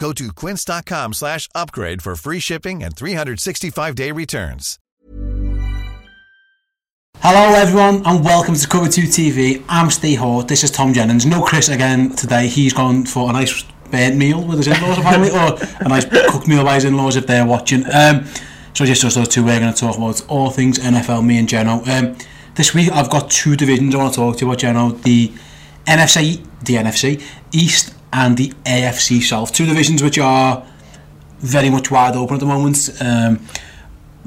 Go to quince.com slash upgrade for free shipping and 365-day returns. Hello everyone and welcome to Cover 2 TV. I'm Steve Hort, this is Tom Jennings. No Chris again today, he's gone for a nice burnt meal with his in-laws apparently, or a nice cooked meal by his in-laws if they're watching. Um, so just us two, we're going to talk about all things NFL, me and Geno. Um, this week I've got two divisions I want to talk to you about, Geno. The NFC, the NFC East and the AFC South. Two divisions which are very much wide open at the moment. Um,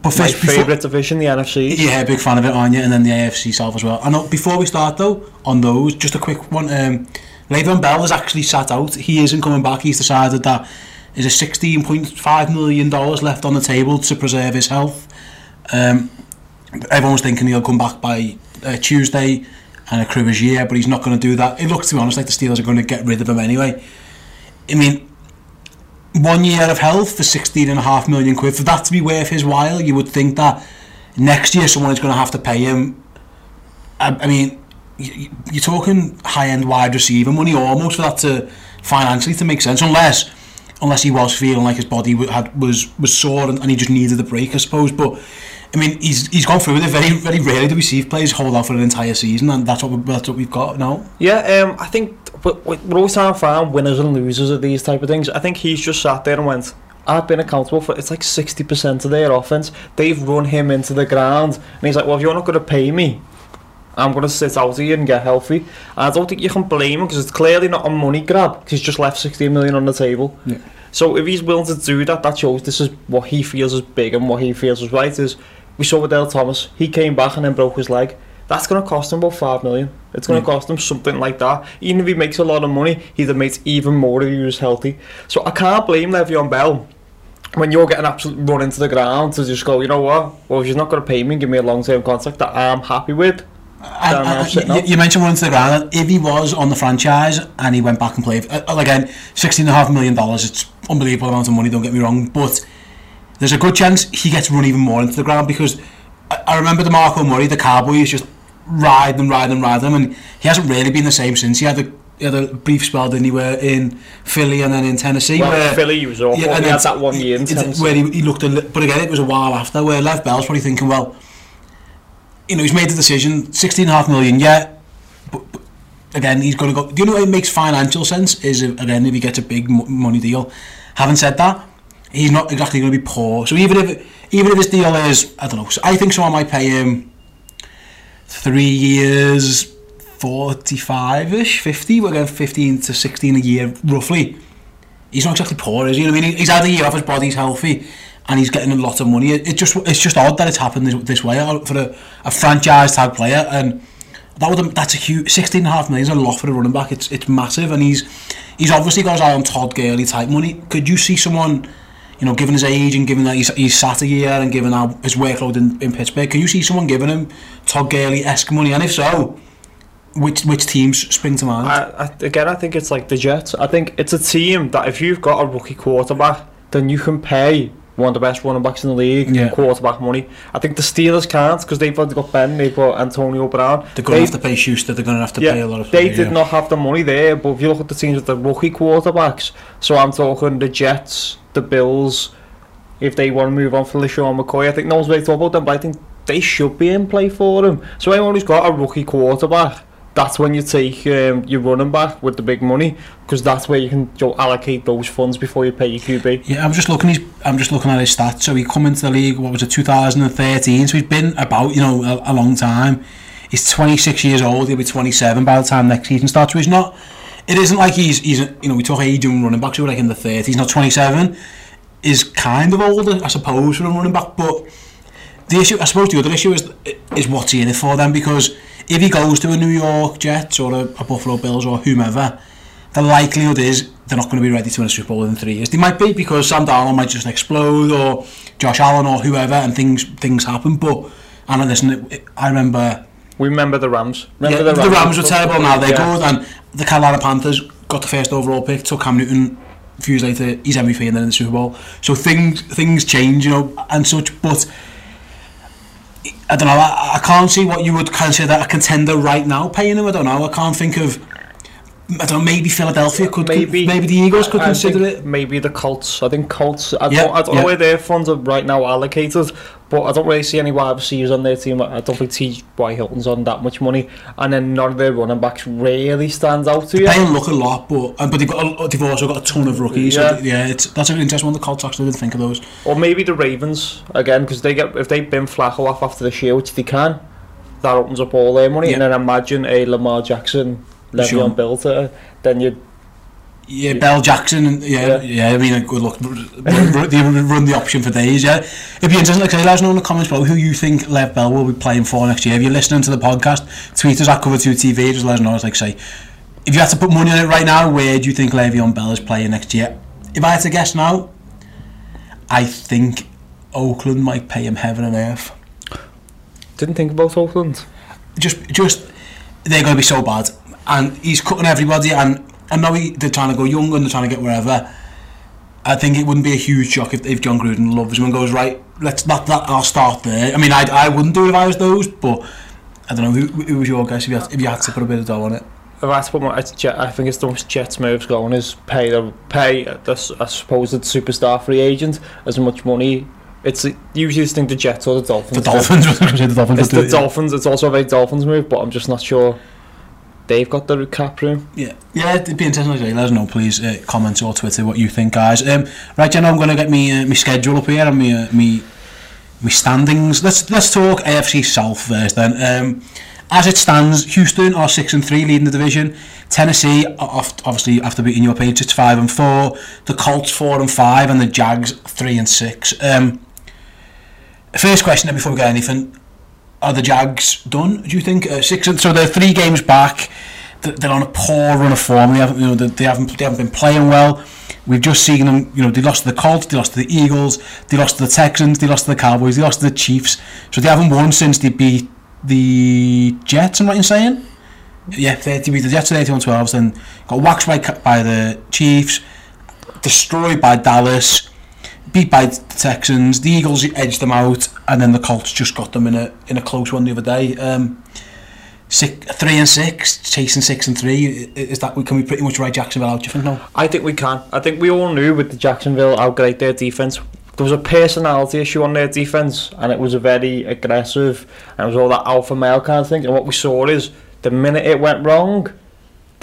but My first, before- favourite division, the NFC. yeah, big fan of it, aren't you? And then the AFC South as well. I know. Before we start though, on those, just a quick one. Um, Le'Veon Bell has actually sat out. He isn't coming back. He's decided that there's a sixteen point five million dollars left on the table to preserve his health. Um, everyone was thinking he'll come back by uh, Tuesday and accrue his year, but he's not going to do that. It looks, to be honest, like the Steelers are going to get rid of him anyway. I mean, one year of health for sixteen and a half million quid. For that to be worth his while, you would think that next year someone is going to have to pay him. I, I mean, you're talking high end wide receiver money almost for that to financially to make sense, unless unless he was feeling like his body had was was sore and, and he just needed a break, I suppose. But I mean, he's he's gone through with it. Very very rarely do we see players hold out for an entire season, and that's what we, that's what we've got now. Yeah, um, I think we're always trying to find winners and losers of these type of things. I think he's just sat there and went, I've been accountable for it's like 60% of their offense. They've run him into the ground. And he's like, well, if you're not going to pay me, I'm going to sit out here and get healthy. And I don't think you can blame him because it's clearly not a money grab because he's just left 16 million on the table. Yeah. So if he's willing to do that, that shows this is what he feels is big and what he feels is right. Is we saw with Dale Thomas, he came back and then broke his leg. That's going to cost him about five million. It's going to cost him something like that. Even if he makes a lot of money, he'd have made even more if he was healthy. So I can't blame Le'Veon Bell when you're getting absolutely run into the ground to just go, you know what? Well, if you're not going to pay me, and give me a long term contract that I'm happy with. Down there you, you mentioned running to the ground. If he was on the franchise and he went back and played, uh, again, sixteen and a half million dollars. It's unbelievable amount of money. Don't get me wrong, but there's a good chance he gets run even more into the ground because I, I remember DeMarco Murray, the cowboy, Cowboys, just ride and ride and ride them, and he hasn't really been the same since. He had a, he had a brief spell, didn't he, where in Philly and then in Tennessee. Well, where, Philly, he was awful. he and had then- that one year in Tennessee. where he, he looked a li- but again it was a while after where Lev Bell's probably thinking well you know he's made the decision 16 and a half million yeah but, but again he's going to go the only way it makes financial sense is if, again if he gets a big mo- money deal having said that he's not exactly going to be poor so even if even if his deal is I don't know so I think someone might pay him three years 45ish 50 we're going 15 to 16 a year roughly he's not exactly poor, is he? I mean, he's had a year off, his body's healthy, and he's getting a lot of money. It, it just it's just odd that it's happened this, this way uh, for a, a franchise tag player, and that would that's a huge sixteen and a half million is a lot for a running back. It's it's massive, and he's he's obviously got his eye on Todd Gurley type money. Could you see someone? You know, given his age and given that he's, he's sat a year and given how his workload in, in Pittsburgh, can you see someone giving him Todd Gurley-esque money? And if so, which which teams spring to mind? I, I, again, I think it's like the Jets. I think it's a team that if you've got a rookie quarterback, then you can pay one of the best running backs in the league Yeah. quarterback money. I think the Steelers can't because they've already got Ben, they've got Antonio Brown. they're going to have to pay Schuster. They're going to have to yeah, pay a lot of. they yeah. did not have the money there, but if you look at the teams with the rookie quarterbacks, so I'm talking the Jets, the Bills, if they want to move on for LeSean McCoy, I think no one's really thought about them, but I think they should be in play for them. So anyone who's got a rookie quarterback that's when you take um, your running back with the big money because that's where you can you know, allocate those funds before you pay your QB. Yeah, I'm just looking. His, I'm just looking at his stats. So he come into the league. What was it, 2013? So he's been about, you know, a, a long time. He's 26 years old. He'll be 27 by the time next season starts. So he's not. It isn't like he's he's you know we talk age running backs who are like in the 30s. He's not 27. Is kind of older, I suppose, for a running back. But the issue, I suppose, the other issue is is what's he in it for them because if he goes to a New York Jets or a, a Buffalo Bills or whomever, the likelihood is they're not going to be ready to win a Super Bowl in three years. They might be because Sam Darnold might just explode or Josh Allen or whoever, and things things happen. But I listen, I remember. We remember the Rams. Remember yeah, the Rams, the Rams were terrible. Now they're yeah. good, and the Carolina Panthers got the first overall pick, took Cam Newton. A few years later, he's MVP and then in the Super Bowl. So things things change, you know, and such. But I don't know. I, I can't see what you would consider a contender right now paying him. I don't know. I can't think of. I don't know, maybe Philadelphia could, maybe, maybe the Eagles could I consider it. Maybe the Colts. I think Colts. I yeah, don't, I don't yeah. know where their funds are right now allocated, but I don't really see any wide receivers on their team. I don't think T.Y. Hilton's on that much money, and then none of their running backs really stands out to you. They look a lot, but uh, but they've got a, they've also got a ton of rookies. Yeah, so yeah, it's, that's an interesting one. The Colts actually didn't think of those. Or maybe the Ravens again, because they get if they bin Flacco off after the year, which they can, that opens up all their money. Yeah. And then imagine a Lamar Jackson Le'Veon sure. To, then you yeah, Bell Jackson, yeah, yeah, yeah, I mean, good luck. they run the option for days, yeah. It'd be interesting, like, say, let us know in the comments below who you think Lev Bell will be playing for next year. If you're listening to the podcast, tweet us at Cover2TV, just let us know. It's like, say, if you had to put money on it right now, where do you think Le'Veon Bell is playing next year? If I had to guess now, I think Oakland might pay him heaven and earth. Didn't think about Oakland. Just, just, they're going to be so bad. And he's cutting everybody, and I know he, they're trying to go young and they're trying to get wherever. I think it wouldn't be a huge shock if, if Jon Gruden loves him and goes right. Let's that, that I'll start there. I mean, I I wouldn't do it if I was those, but I don't know who, who was your guess if you had, if you had to put a bit of dough on it. If I had to put my, I think it's the most Jets moves going is pay the pay the a supposed superstar free agent as much money it's usually think the Jets or the Dolphins. The Dolphins, the Dolphins. It's the Dolphins. It's also a very Dolphins move, but I'm just not sure they've got the cap room. Yeah, yeah, it'd be interesting. Let us know, please. Uh, comment or Twitter what you think, guys. Um, right, Jen, I'm going to get me uh, my schedule up here and me uh, me standings. Let's let's talk AFC South first. Then, um, as it stands, Houston are six and three, leading the division. Tennessee, obviously after beating your Patriots, five and four. The Colts four and five, and the Jags three and six. Um, first question, then before we get anything are the Jags done? Do you think uh, six? So they're three games back. They're on a poor run of form. They haven't, you know, they haven't, they haven't been playing well. We've just seen them. You know, they lost to the Colts, they lost to the Eagles, they lost to the Texans, they lost to the Cowboys, they lost to the Chiefs. So they haven't won since they beat the Jets. I'm right in saying. Yeah, they beat the Jets at 81-12, then got waxed by by the Chiefs, destroyed by Dallas beat by the Texans. The Eagles edged them out, and then the Colts just got them in a in a close one the other day. Um, six, three and six, chasing six and three. Is that we can we pretty much write Jacksonville out? Do you think no? I think we can. I think we all knew with the Jacksonville how great their defense. There was a personality issue on their defense, and it was a very aggressive, and it was all that alpha male kind of thing. And what we saw is the minute it went wrong,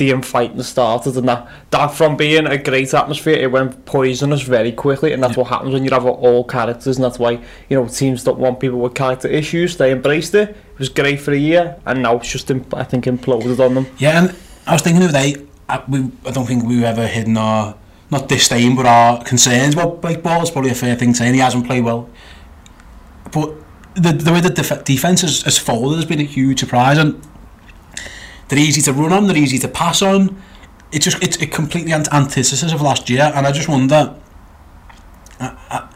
the infighting started and that that from being a great atmosphere it went poisonous very quickly and that's what happens when you have all characters and that's why you know teams don't want people with character issues. They embraced it. It was great for a year and now it's just I think imploded on them. Yeah and I was thinking of the day I, we, I don't think we've ever hidden our not disdain but our concerns. Well Blake Bortles is probably a fair thing to say and he hasn't played well. But the, the way the def- defence has, has folded has been a huge surprise and they're easy to run on, they're easy to pass on. It's just it's a completely antithesis of last year, and I just wonder. Uh, uh,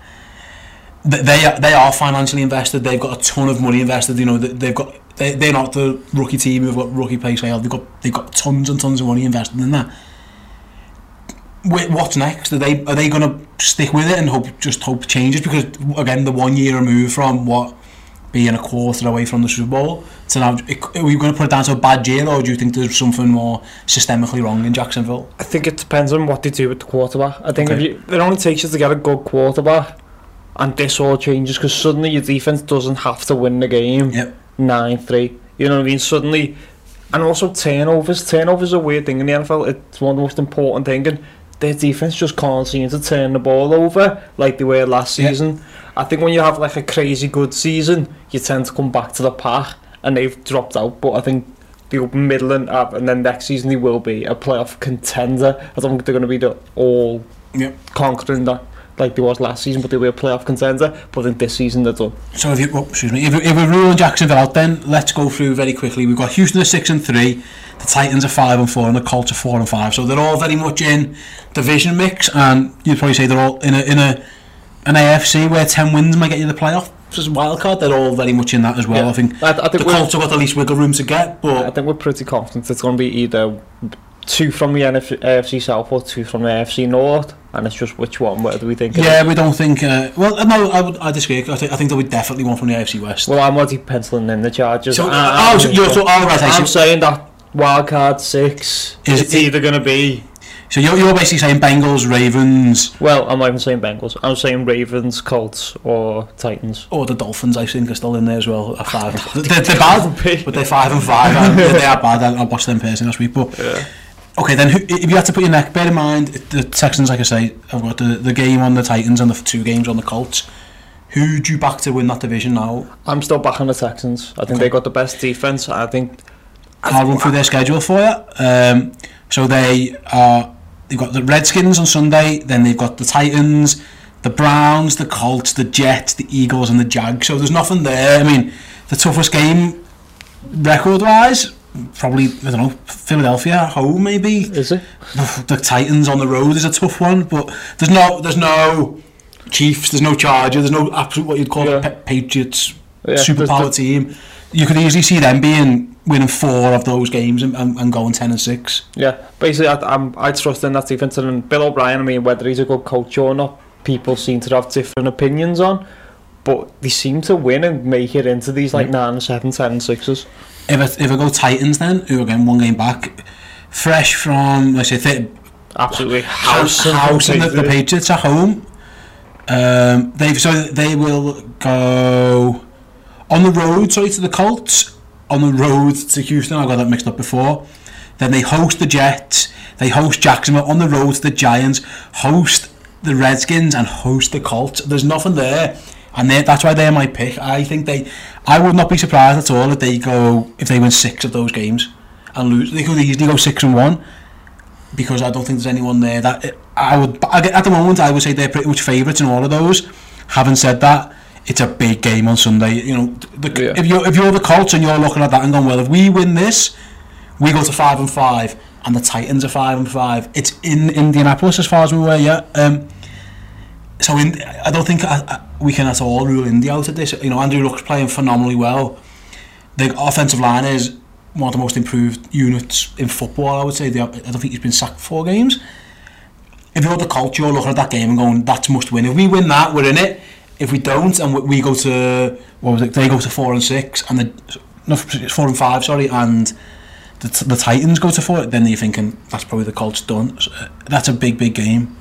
they are, they are financially invested. They've got a ton of money invested. You know they've got they they're not the rookie team who've got rookie scale. They've got they've got tons and tons of money invested in that. What's next? Are they are they going to stick with it and hope just hope changes? Because again, the one year removed from what being a quarter away from the Super Bowl. So now, are we going to put it down to a bad year, or do you think there's something more systemically wrong in Jacksonville? I think it depends on what they do with the quarterback. I think okay. if you, it only takes you to get a good quarterback, and this all changes because suddenly your defense doesn't have to win the game. Yep. Nine three. You know what I mean? Suddenly, And also turnovers. Turnovers are a weird thing in the NFL. It's one of the most important things. And their defense just can't seem to turn the ball over like they were last yeah. season. I think when you have like a crazy good season, you tend to come back to the pack, and they've dropped out. But I think they'll be and up, and then next season they will be a playoff contender. I don't think they're going to be the all yeah. conquering that. Like they was last season, but they were a playoff contender. But I think this season they're done. So if you, oh, excuse me, if, if we're ruling Jacksonville out, then let's go through very quickly. We've got Houston at six and three, the Titans are five and four, and the Colts are four and five. So they're all very much in division mix, and you'd probably say they're all in a in a an AFC where ten wins might get you the playoff. As a wild card, they're all very much in that as well. Yeah. I think I- I think the Colts have got the least wiggle room to get, but I think we're pretty confident it's going to be either two from the NF- AFC South or two from the AFC North, and it's just which one. What do we think? yeah, we don't think. Uh, well, no, I would I disagree. I think I think there would definitely one from the AFC West. Well, I'm already penciling in the Chargers. So, Uh, oh, so you're so, all right. I I'm see. saying that wild card six. Is it's it- either going to be. So you're, you're basically saying Bengals, Ravens, Well, I'm not even saying Bengals. I'm saying Ravens, Colts, or Titans. or the Dolphins. I think are still in there as well. At five. they're, they're bad, but they're five and five. and they they are bad. I, I watched them personally last week. But okay, then who, if you had to put your neck, bear in mind the Texans, like I say, have got the, the game on the Titans and the two games on the Colts. Who do you back to win that division now? I'm still back on the Texans. I think Okay. they got the best defense. I think. I'll run through their schedule for you. Um, so they are they've got the Redskins on Sunday, then they've got the Titans, the Browns, the Colts, the Jets, the Eagles, and the Jags. So there's nothing there. I mean, the toughest game record wise, probably I don't know Philadelphia at home maybe. Is it? The Titans on the road is a tough one, but there's no there's no Chiefs, there's no Chargers, there's no absolute what you'd call Yeah. a Patriots Yeah, superpower there's- team. You could easily see them being winning four of those games and, and, and going ten and six. Yeah, basically, I, I'm, I trust in that defense. And Bill O'Brien, I mean, whether he's a good coach or not, people seem to have different opinions on. But they seem to win and make it into these like 9 and 7, 10 and 6s. If I, if I go Titans then, who again one game back, fresh from let's say th- Absolutely house, house, the, the Patriots at home. Um, they've so they will go on the road. Sorry to the Colts on the road to Houston. I got that mixed up before. Then they host the Jets. They host Jacksonville on the road to the Giants. Host the Redskins and host the Colts. There's nothing there, and that's why they're my pick. I think they. I would not be surprised at all if they go if they win six of those games and lose. They could easily go six and one because I don't think there's anyone there that I would at the moment I would say they're pretty much favourites in all of those. Having said that, it's a big game on Sunday. You know, the, Yeah. if you're if you're the Colts and you're looking at that and going, well, if we win this, we go to five and five, and the Titans are five and five. It's in Indianapolis as far as we were, yeah. Um, so in, I don't think I, I, we can at all rule Indy out of this. You know, Andrew Luck's playing phenomenally well. The offensive line is one of the most improved units in football. I would say. They, I don't think he's been sacked four games. If you're the Colts, you're looking at that game and going, "That's must win." If we win that, we're in it. If we don't, and we, we go to what was it? They go to four and six, and the no, it's four and five. Sorry, and the, the Titans go to four. Then you're thinking that's probably the Colts done. So, uh, that's a big, big game.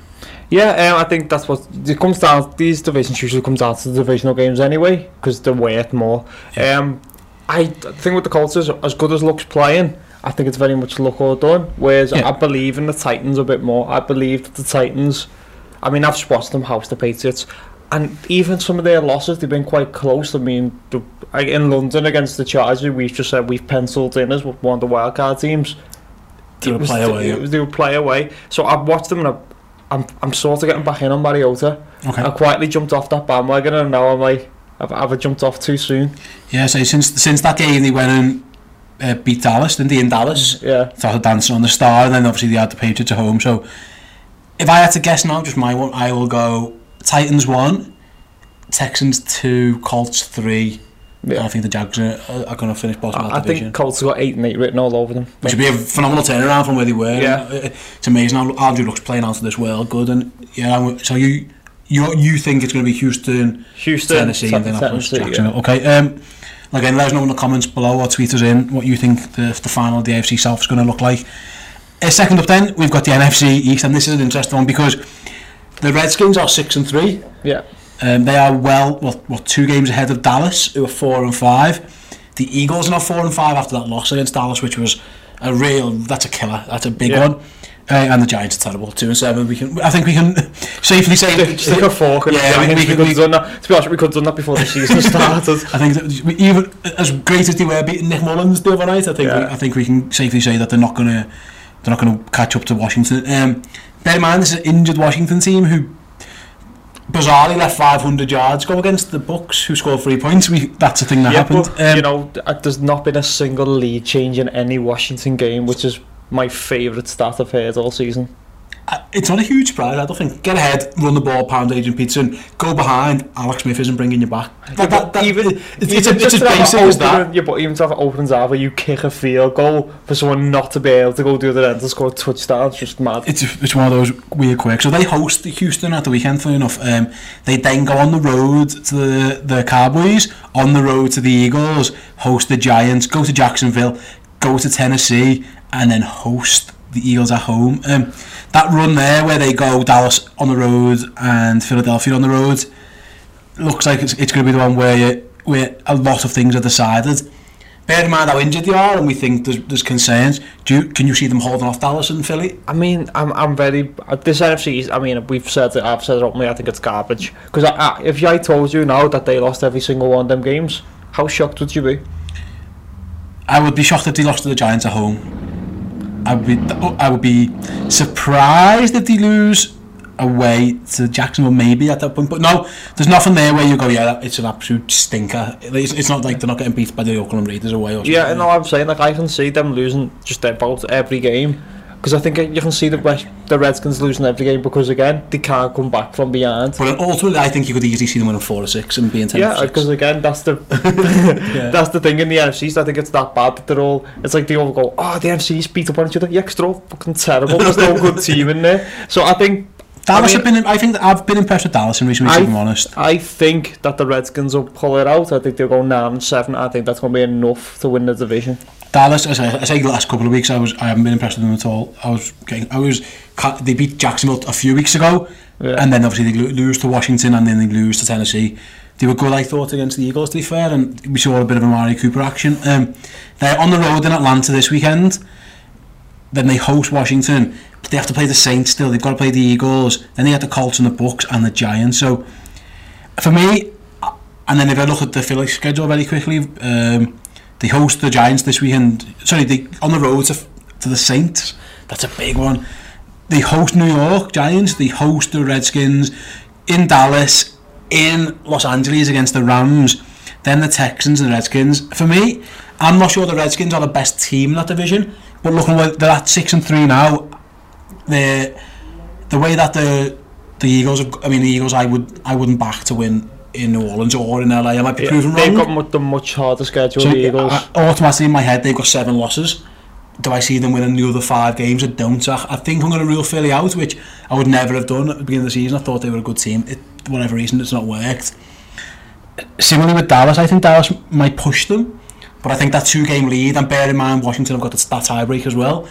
Yeah, um, I think that's what it comes down. These divisions usually comes down to the divisional games anyway, because they're worth more. Um, I think with the Colts is as good as Luck's playing. I think it's very much luck or done. Whereas Yeah. I believe in the Titans a bit more. I believe that the Titans. I mean, I've watched them house the Patriots, and even some of their losses, they've been quite close. I mean, the, in London against the Chargers, we've just said we've penciled in as one of the wildcard teams. They were play away, They would play away. So I've watched them and I've, I'm, I'm sort of getting back in on Mariota. Okay. I quietly jumped off that bandwagon and now I'm like, I've, I've I jumped off too soon. Yeah, so since since that game they went and uh, beat Dallas, didn't they? In Dallas, Yeah. started dancing on the star, and then obviously they had the Patriots at home. So if I had to guess now, just my one, I will go Titans one, Texans two, Colts three. Yeah. And I think the Jags are, are going to finish bottom of I, I think Colts have got 8 and 8 written all over them. Which would be a phenomenal turnaround from where they were. Yeah. Uh, It's amazing how Andrew Luck's playing out of this world good. And yeah, so you you you think it's going to be Houston, Houston, Tennessee, Ten- Indianapolis, Tennessee, Jacksonville. Okay. Um, again, let us know in the comments below or tweet us in what you think the the final of the AFC South is going to look like. Uh, second up, then we've got the NFC East, and this is an interesting one because the Redskins are six and three. Yeah. Um, they are well, well, what two games ahead of Dallas, who are four and five. The Eagles are now four and five after that loss against Dallas, which was a real. That's a killer. That's a big Yeah. one. Uh, and the Giants are terrible, two and seven. We can, I think we can safely say. Stick a fork Yeah, the we- we We, could we- have done that. To be honest, we could have done that before the season started. I think that we- even as great as they were beating Nick Mullens the other night, I think we, Yeah. I think we can safely say that they're not going to they're not going to catch up to Washington. Um, bear in mind, this is an injured Washington team who bizarrely left 500 yards go against the Bucs, who scored three points. We that's the thing that yeah, happened. but, Um, you know, there's not been a single lead change in any Washington game, which is my favourite stat I've heard all season. Uh, it's not a huge surprise. I don't think get ahead, run the ball, pound Adrian Peterson, go behind. Alex Smith isn't bringing you back. That, that, that, even it's, it's, even it's as basic as that. Yeah, but even to have opens out where you kick a field goal for someone not to be able to go do the other end and score a touchdown, it's just mad. it's it's one of those weird quirks. So they host the Houston at the weekend, funny enough. Um, they then go on the road to the, the Cowboys, on the road to the Eagles, host the Giants, go to Jacksonville, go to Tennessee, and then host the Eagles at home. Um, that run there where they go Dallas on the road and Philadelphia on the road looks like it's, it's going to be the one where you, where a lot of things are decided. Bear in mind how injured they are, and we think there's, there's concerns. Do you, can you see them holding off Dallas and Philly? I mean, I'm I'm very uh, this NFC. I mean, we've said it. I've said it openly. I think it's garbage. Because if I told you now that they lost every single one of them games, how shocked would you be? I would be shocked if they lost to the Giants at home. I would be, oh, I would be surprised if they lose away to Jacksonville maybe at that point. But no, there's nothing there where you go, yeah, it's an absolute stinker. It's, it's not like they're not getting beat by the Oakland Raiders away or something. Yeah, no, I'm saying like I can see them losing just about every game. Because I think uh, you can see the West, the Redskins losing every game because again they can't come back from behind. But ultimately, I think you could easily see them winning four or six and being ten. Yeah, because again, that's the that's the thing in the NFCs. I think it's that bad that they're all. It's like they all go, oh, the NFCs beat up on each other. Yeah, 'cause they're all fucking terrible. There's no good team in there. So I think Dallas I mean, have been, I think I've been impressed with Dallas in recent weeks, I, if I'm honest. I think that the Redskins will pull it out. I think they'll go 9-7. I think that's going to be enough to win the division. Dallas, as I, as I the last couple of weeks, I was I haven't been impressed with them at all. I was getting, I was they beat Jacksonville a few weeks ago, yeah. and then obviously they lose to Washington and then they lose to Tennessee. They were good, I thought, against the Eagles, to be fair, and we saw a bit of a Mari Cooper action. Um, they're on the road in Atlanta this weekend. Then they host Washington, but they have to play the Saints still. They've got to play the Eagles. Then they have the Colts and the Bucs and the Giants. So, for me, and then if I look at the Philly schedule very quickly, um, they host the Giants this weekend. Sorry, they on the road to, to the Saints. That's a big one. They host New York Giants. They host the Redskins in Dallas, in Los Angeles against the Rams. Then the Texans and the Redskins. For me, I'm not sure the Redskins are the best team in that division. But looking what they're at six and three now. The the way that the the Eagles, I mean the Eagles, I would I wouldn't back to win in New Orleans or in LA. I might be yeah, proven they've wrong. They've got much, the much harder schedule. So, the Eagles. I, automatically in my head, they've got seven losses. Do I see them winning the other five games? I don't. I, I think I'm going to rule Philly out, which I would never have done at the beginning of the season. I thought they were a good team. It, whatever reason, it's not worked. Similarly with Dallas, I think Dallas might push them. But I think that two game lead, and bear in mind Washington have got that tiebreak as well.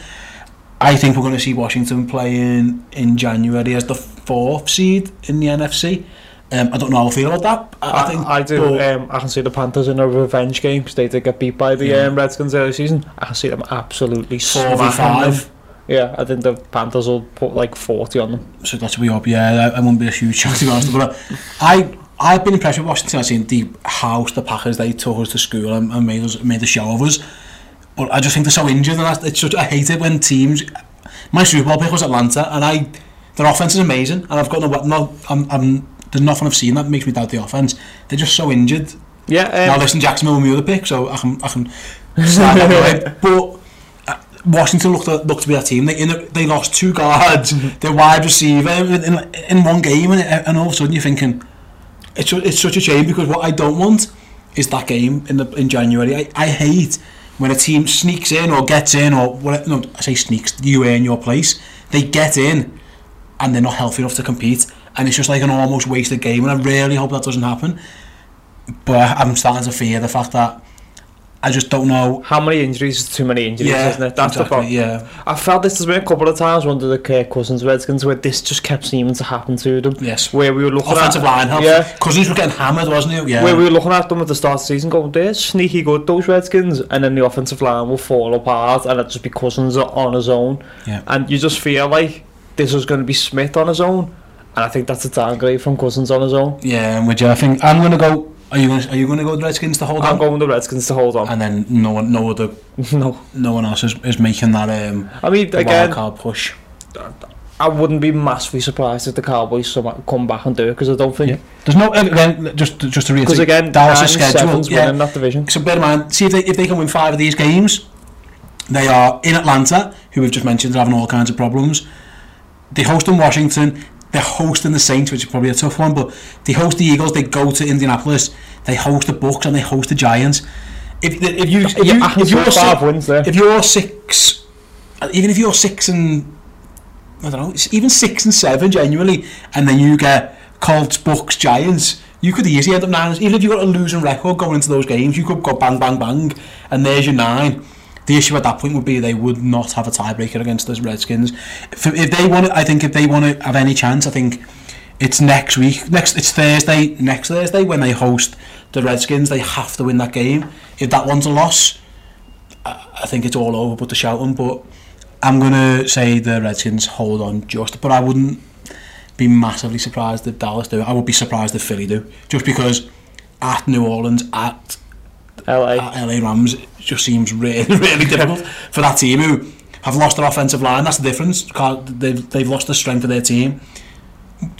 I think we're going to see Washington playing in January as the fourth seed in the NFC. Um, I don't know how I feel about that. I, I, think, I do. But, um, I can see the Panthers in a revenge game because they did get beat by the yeah. um, Redskins early season. I can see them absolutely four five. Them. Yeah, I think the Panthers will put like 40 on them. So that's we hope, yeah. I, I won't be a huge chance to be honest. But I I've been impressed with Washington. I've seen the house, the Packers. They took us to school and, and made us made a show of us. But I just think they're so injured, and that's, it's such, I hate it when teams. My Super Bowl pick was Atlanta, and I their offense is amazing, and I've got no no. I'm, I'm there's nothing I've seen that makes me doubt the offense. They're just so injured. Yeah, now um, listen, Jacksonville be the other pick, so I can I can that way. But uh, Washington looked looked to be a team. They in a, they lost two guards, their wide receiver in, in, in one game, and, and all of a sudden you're thinking it's it's such a shame because what I don't want is that game in the in January. I, I hate when a team sneaks in or gets in or whatever. No, I say sneaks. You earn your place. They get in and they're not healthy enough to compete, and it's just like an almost wasted game. And I really hope that doesn't happen. But I'm starting to fear the fact that I just don't know. How many injuries is too many injuries, Yeah, isn't it? That's exactly, the problem. yeah. I felt this has been a couple of times under the Kirk Cousins Redskins where this just kept seeming to happen to them. Yes. Where we were looking Offensive at line helps. Yeah. Cousins were getting hammered, wasn't he? Yeah. Where we were looking at them at the start of the season going, they're sneaky good, those Redskins, and then the offensive line will fall apart, and it'll just be Cousins on his own. Yeah. And you just feel like this is going to be Smith on his own, and I think that's a downgrade from Cousins on his own. Yeah, and with you, I think I'm gonna go. Are you gonna Are you gonna go with the Redskins to hold I'm on? going the Redskins to hold on. And then no one, no other, no. no one else is, is making that um I mean, again, wild card push. I wouldn't be massively surprised if the Cowboys come back and do it because I don't think. Yeah. There's no again just just to reiterate. Because again, Dallas' schedule. Yeah. winning that division. So bear in mind, see if they if they can win five of these games, they are in Atlanta, who we've just mentioned, are having all kinds of problems. They host in Washington. They're hosting the Saints, which is probably a tough one, but they host the Eagles. They go to Indianapolis. They host the Bucs and they host the Giants. If if you if, you, Yeah, if you're five six, wins there. if you're six, even if you're six and I don't know, it's even six and seven genuinely, and then you get Colts, Bucs, Giants. You could easily end up nine. Even if you've got a losing record going into those games, you could go bang, bang, bang, and there's your nine. The issue at that point would be they would not have a tiebreaker against the Redskins. If, if they want, to, I think if they want to have any chance, I think it's next week. Next, it's Thursday. Next Thursday when they host the Redskins, they have to win that game. If that one's a loss, I, I think it's all over. But the shouting, but I'm gonna say the Redskins hold on just, but I wouldn't be massively surprised if Dallas do. I would be surprised if Philly do, just because at New Orleans at, LA. LA Rams just seems really really difficult for that team who have lost their offensive line. That's the difference. They've they've lost the strength of their team.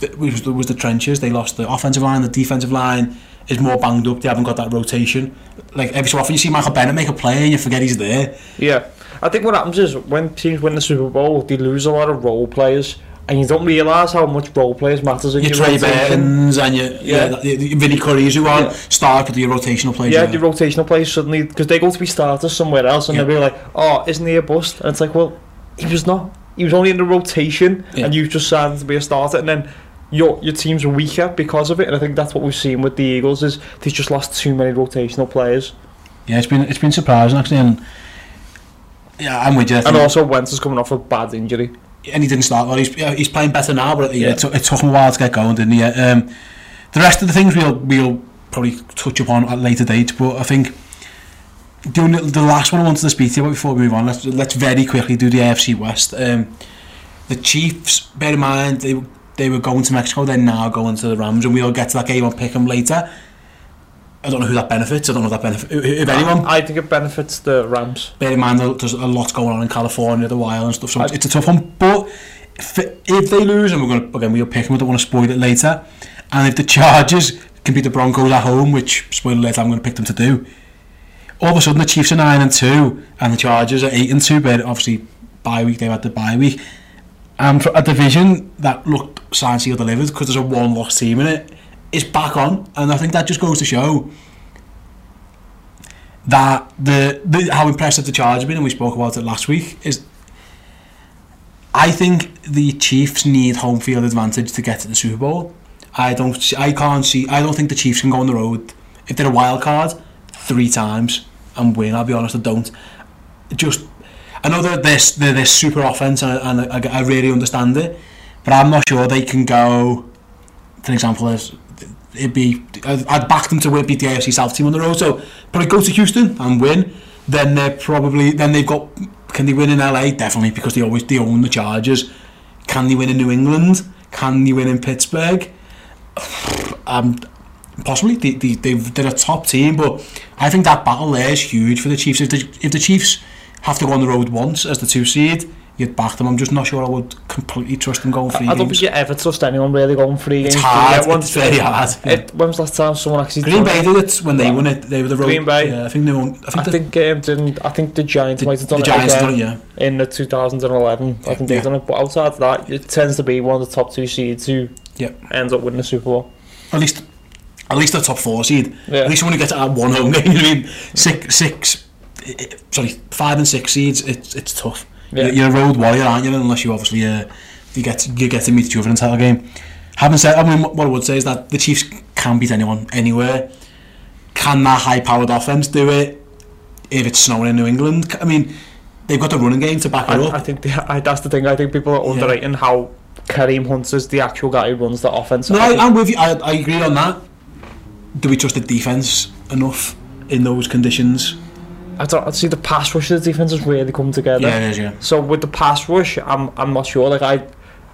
It was, it was the trenches. They lost the offensive line. The defensive line is more banged up. They haven't got that rotation. Like every so often, you see Michael Bennett make a play and you forget he's there. Yeah, I think what happens is when teams win the Super Bowl, they lose a lot of role players, and you don't realise how much role players matters in your your Trey rotation. Burtons and your yeah, Yeah. yeah the, Vinny Curry's who are Yeah. your rotational players. Yeah, the rotational players suddenly because they go to be starters somewhere else, and Yeah. they'll be like, "Oh, isn't he a bust?" And it's like, "Well, he was not. He was only in the rotation, Yeah. and you've just signed to be a starter, and then." Your, your team's weaker because of it, and I think that's what we've seen with the Eagles is they've just lost too many rotational players, yeah, it's been it's been surprising actually, and yeah, I'm with you. And also Wentz is coming off a bad injury. and he didn't start well. He's, he's playing better now, but yeah. it, took, it took him a while to get going, didn't he? Uh, um, the rest of the things we'll, we'll probably touch upon at later date, but I think doing the last one I wanted to speak to you about before we move on, let's, let's very quickly do the AFC West. Um, the Chiefs, bear in mind, they, they were going to Mexico, they're now going to the Rams, and we'll get to that game on Pickham later. I don't know who that benefits. I don't know if that benefits if anyone. I think it benefits the Rams. bear in mind there's a lot going on in California, the wild and stuff, so I- it's a tough one. But if, if they lose, and we're going to again we'll pick them, I don't want to spoil it later. And if the Chargers can beat the Broncos at home, which spoiler later, I'm going to pick them to do. All of a sudden, the Chiefs are nine and two, and the Chargers are eight and two. But obviously, bye week they've had the bye week, and for a division that looked signed, sealed, delivered because there's a one loss team in it, is back on, and I think that just goes to show that the, the how impressive the Chargers have been, and we spoke about it last week, is I think the Chiefs need home field advantage to get to the Super Bowl. I don't, I can't see, I don't think the Chiefs can go on the road if they're a wild card three times and win. I'll be honest, I don't. Just, I know that they're, they're this super offense, and, I, and I, I really understand it, but I'm not sure they can go. For example, as it'd be I'd, back them to win, beat the AFC South team on the road. So but probably go to Houston and win. Then they're probably then they've got. Can they win in LA? Definitely because they always they own the Chargers. Can they win in New England? Can they win in Pittsburgh? Um, possibly they, they, they've, they're a top team, but I think that battle there is huge for the Chiefs. If the, if the Chiefs have to go on the road once as the two seed, you'd back them. I'm just not sure I would completely trust them going three I don't games. think you ever trust anyone really going three It's games. hard. Yeah, once- It's very hard. It, when was the last time someone actually Green Bay did it when they won it. They were the road. Green Bay? Yeah, I think they won. I think, I the, think um, didn't. I think the Giants the, might have done the it Giants again done it. Yeah, in the 2011. I think they've done it. But outside of that, it tends to be one of the top two seeds who yeah. ends up winning the Super Bowl. At least, at least the top four seed. Yeah. At least when you get to that one home game, you know I mean six, six, eh, eh, sorry, five and six seeds. It's it's tough. Yeah. You're, a road warrior, aren't you? Unless you obviously uh, you get to, you get to meet each other in a title game. Having said, I mean, what I would say is that the Chiefs can beat anyone anywhere. Can that high-powered offense do it? if it's snowing in New England. I mean, they've got the running game to back it I, up. I think the, I, that's the thing. I think people are underrating how Kareem Hunt is the actual guy who runs the offense. no, I, think- I'm with you. I, I agree on that. Do we trust the defense enough in those conditions? I don't I see the pass rush of the defense has really come together. Yeah, it is. Yeah. So with the pass rush, I'm I'm not sure. Like I,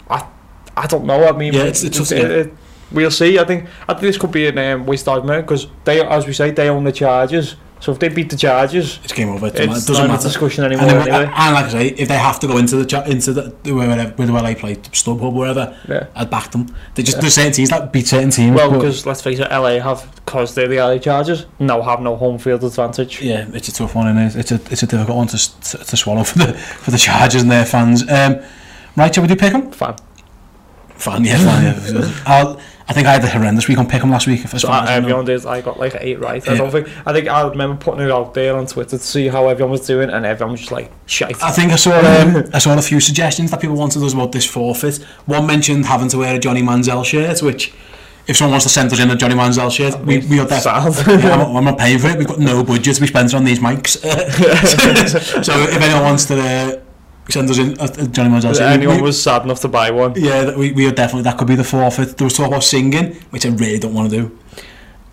I, I don't know. I mean, Yeah, it's- it's it- it- we'll see. I think I think this could be an um, waste of argument because they, as we say, they own the Chargers. So if they beat the Chargers, it's game over. It it's doesn't not matter. discussion anymore. And, then, anyway. and like I say, if they have to go into the into the wherever, where they play StubHub or wherever, yeah. I'd back them. They just yeah. the certain teams that beat certain teams. Well, because let's face it, LA have because they're the LA Chargers now have no home field advantage. Yeah, it's a tough one, and it? it's a it's a difficult one to to swallow for the for the Chargers and their fans. Um, right, shall we do pick them? Fan. Fan, yeah, fan. Yeah. I'll, I think I had a horrendous week on pick 'em last week. As So I, everyone did. I got like eight right. I don't think. I think I remember putting it out there on Twitter to see how everyone was doing, and everyone was just like shite. I think I saw um, I saw a few suggestions that people wanted us about this forfeit. One mentioned having to wear a Johnny Manziel shirt, which if someone wants to send us in a Johnny Manziel shirt, we we are definitely. Yeah, I'm, I'm not paying for it. We've got no budget to be spent on these mics. so if anyone wants to uh, send us in a, a Johnny Manziel anyone we, was sad enough to buy one. yeah, that we we are definitely that could be the forfeit. There was talk about singing, which I really don't want to do.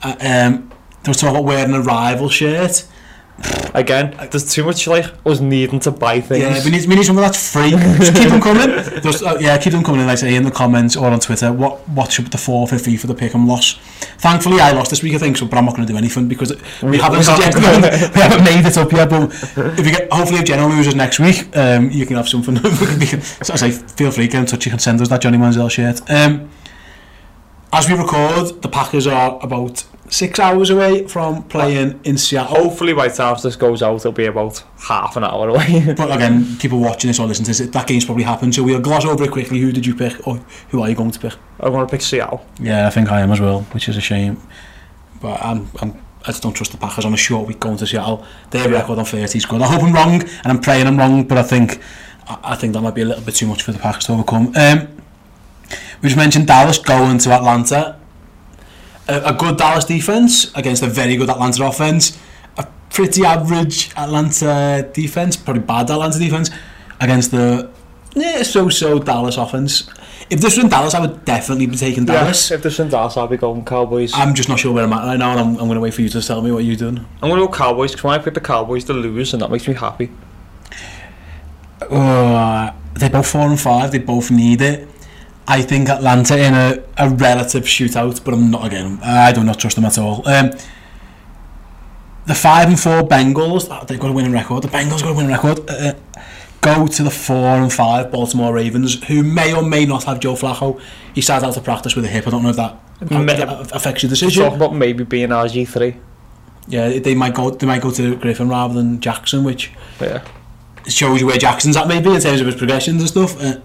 Uh, um, there was talk about wearing a rival shirt. again, there's too much like us needing to buy things. Yeah, we need, we need something that's free. Just keep them coming. Just, uh, yeah, keep them coming. Like say in the comments or on Twitter, what what should the forfeit for fee for the pick and loss? Thankfully, I lost this week, I think, so but I'm not going to do anything because we, we haven't we haven't, we haven't made it up yet. But if you get, hopefully, if General loses next week, um, you can have something. so I say, feel free, get in touch. You can send us that Johnny Manziel shirt. Um, as we record, the Packers are about six hours away from playing in Seattle. Hopefully, by the time this goes out, it'll be about half an hour away. but again, people watching this or listening to this, that game's probably happened, so we'll gloss over it quickly. Who did you pick, or who are you going to pick? I'm going to pick Seattle. Yeah, I think I am as well, which is a shame. But I'm, I'm I just don't trust the Packers on a short week going to Seattle. Their yeah. record on 30 is good. I hope I'm wrong, and I'm praying I'm wrong, but I think I, I think that might be a little bit too much for the Packers to overcome. Um, we just mentioned Dallas going to Atlanta. A, a good Dallas defense against a very good Atlanta offense. A pretty average Atlanta defense, probably bad Atlanta defense against the yeah, so-so Dallas offense. If this was in Dallas, I would definitely be taking Dallas. If there's in Dallas, I'll be going Cowboys. I'm, just not sure where I'm at right now, and I'm, I'm going to wait for you to tell me what you're doing. I'm gonna go Cowboys because I pick the Cowboys to lose, and that makes me happy. Uh, they're both four and five. They both need it. I think Atlanta in a, a relative shootout, but I'm not again. I do not trust them at all. Um, the five and four Bengals, oh, they've got a winning record. The Bengals got a winning record. Uh, go to the four and five Baltimore Ravens, who may or may not have Joe Flacco. He started out to practice with a hip. I don't know if that, affects your Talk decision. about maybe being RG three. Yeah, they might go. They might go to Griffin rather than Jackson, which Yeah. shows you where Jackson's at maybe in terms of his progressions and stuff. Uh,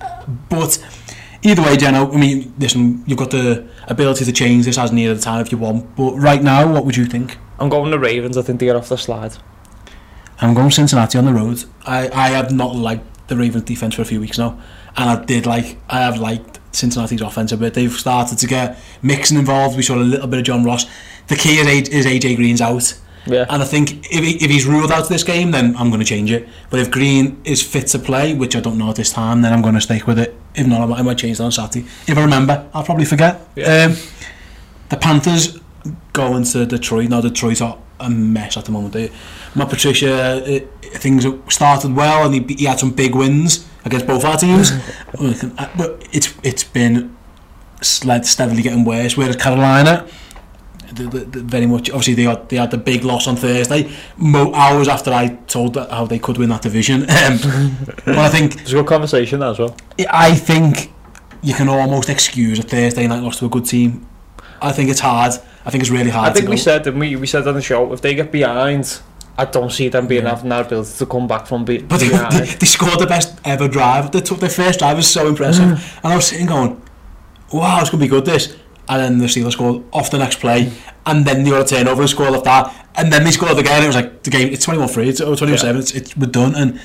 but either way, Jenno, I mean, listen, you've got the ability to change this as near the time if you want. But right now, what would you think? I'm going the Ravens. I think they get off the slide. I'm going Cincinnati on the road. I, I have not liked the Ravens defense for a few weeks now, and I did like I have liked Cincinnati's offense a bit. They've started to get Mixon involved. We saw a little bit of John Ross. The key is, is AJ Green's out. Yeah. And I think if, he, if he's ruled out of this game, then I'm going to change it. But if Green is fit to play, which I don't know at this time, then I'm going to stick with it. If not, I might, I might change that on Saturday. If I remember, I'll probably forget. Yeah. Um, the Panthers going to Detroit. Now Detroit are a mess at the moment. Eh? They, Matt Patricia, it, things started well and he, he had some big wins against both our teams. Uh, but it's it's been steadily getting worse. Whereas Carolina, the, the, very much obviously they had they had the big loss on Thursday, mo- hours after I told that how they could win that division. Um, but I think It's a good conversation that as well. I think you can almost excuse a Thursday night loss to a good team. I think it's hard. I think it's really hard. I think we said and we we said on the show if they get behind, I don't see them being having that ability to come back from be, But they, they, they scored the best ever drive. They took their first drive was so impressive, and I was sitting going, "Wow, it's gonna be good." This, and then the Steelers scored off the next play, and then the other turnover and scored off that, and then they scored again. It was like the game. It's 21-3, it's or 21-7. It's, it's we're done, and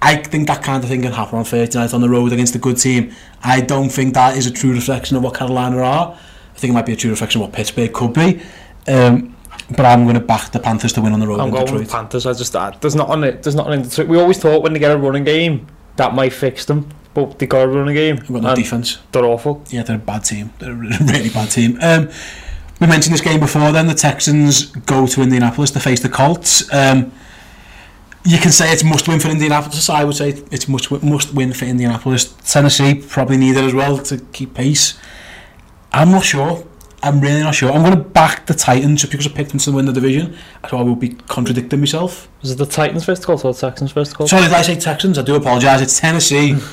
I think that kind of thing can happen on Thursday night on the road against a good team. I don't think that is a true reflection of what Carolina are. I think it might be a true reflection of what Pittsburgh could be. Um, but I'm going to back the Panthers to win on the road I'm in going Detroit. with Panthers. I just uh, there's not on it. There's not in Detroit. We always thought when they get a running game that might fix them, but they got a running game. We've got no defence. They're awful. Yeah, they're a bad team. They're a really bad team. Um, we mentioned this game before. Then the Texans go to Indianapolis to face the Colts. Um, you can say it's must win for Indianapolis. I would say it's must must win for Indianapolis. Tennessee probably need it as well to keep pace. I'm not sure. I'm really not sure. I'm going to back the Titans just because I picked them to win the division. So I will be contradicting myself. Is it the Titans first call or the Texans first call? Sorry, did I say Texans? I do apologise. It's Tennessee.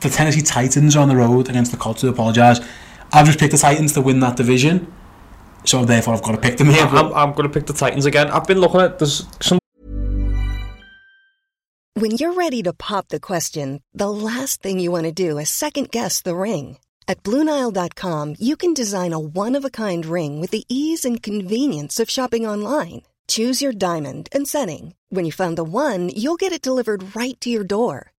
the Tennessee Titans are on the road against the Colts. I apologise. I've just picked the Titans to win that division. So therefore I've got to pick them here. I'm, I'm going to pick the Titans again. I've been looking at there's some When you're ready to pop the question, the last thing you want to do is second guess the ring. At Bluenile.com, you can design a one of a kind ring with the ease and convenience of shopping online. Choose your diamond and setting. When you find the one, you'll get it delivered right to your door.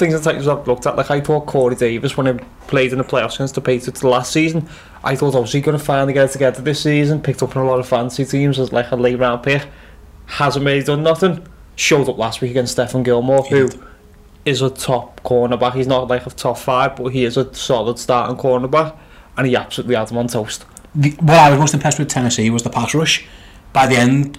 Things the Titans I've looked at. Like I thought Corey Davis when he played in the playoffs against the Patriots last season. I thought obviously going to finally get it together this season. Picked up in a lot of fancy teams as like a late round pick. Hasn't really done nothing. Showed up last week against Stephon Gilmore, who is a top cornerback. He's not like a top five, but he is a solid starting cornerback, and he absolutely had him on toast. The, what I was most impressed with Tennessee was the pass rush. By the end,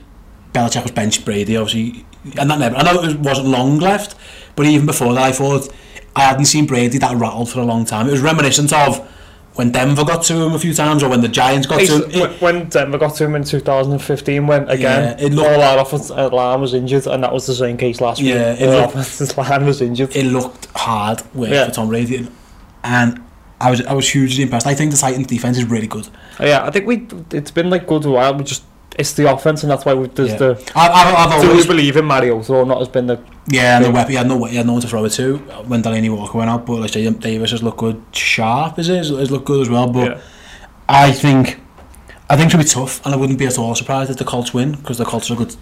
Belichick was bench Brady, obviously, and that never. I know it wasn't long left, but even before that, I thought I hadn't seen Brady that rattled for a long time. It was reminiscent of when Denver got to him a few times, or when the Giants got to him. It- when Denver got to him in 2015, when again Yeah, it looked- all our offensive line was injured, and that was the same case last week. Yeah, it the looked- offensive line was injured. it looked hard work Yeah. for Tom Brady, and I was I was hugely impressed. I think the Titans' defense is really good. Uh, yeah, I think we it's been like good a while. We just it's the offense, and that's why we, there's Yeah. the. I've, I've, I've Do always believe in Mariota or not? Has been the yeah, and the weapon he had no he had no one to throw it to when Delanie Walker went out, but like Davis has looked good. Sharp is it? Has, has looked good as well, but. yeah. I think I think it'll be tough, and I wouldn't be at all surprised if the Colts win because the Colts are a good,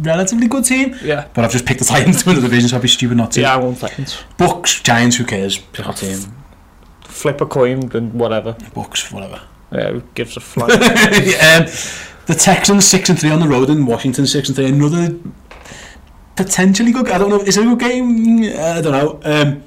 relatively good team. Yeah. But I've just picked the Titans to win the division, so I'd be stupid not to. Yeah, I want Titans. Bucs, Giants, who cares? Pick our team. Flip a coin and whatever. Bucs, whatever. Yeah, who gives a flying. um, the Texans six and three on the road, and Washington six and three. Another potentially good. I don't know. Is it a good game? I don't know. Um,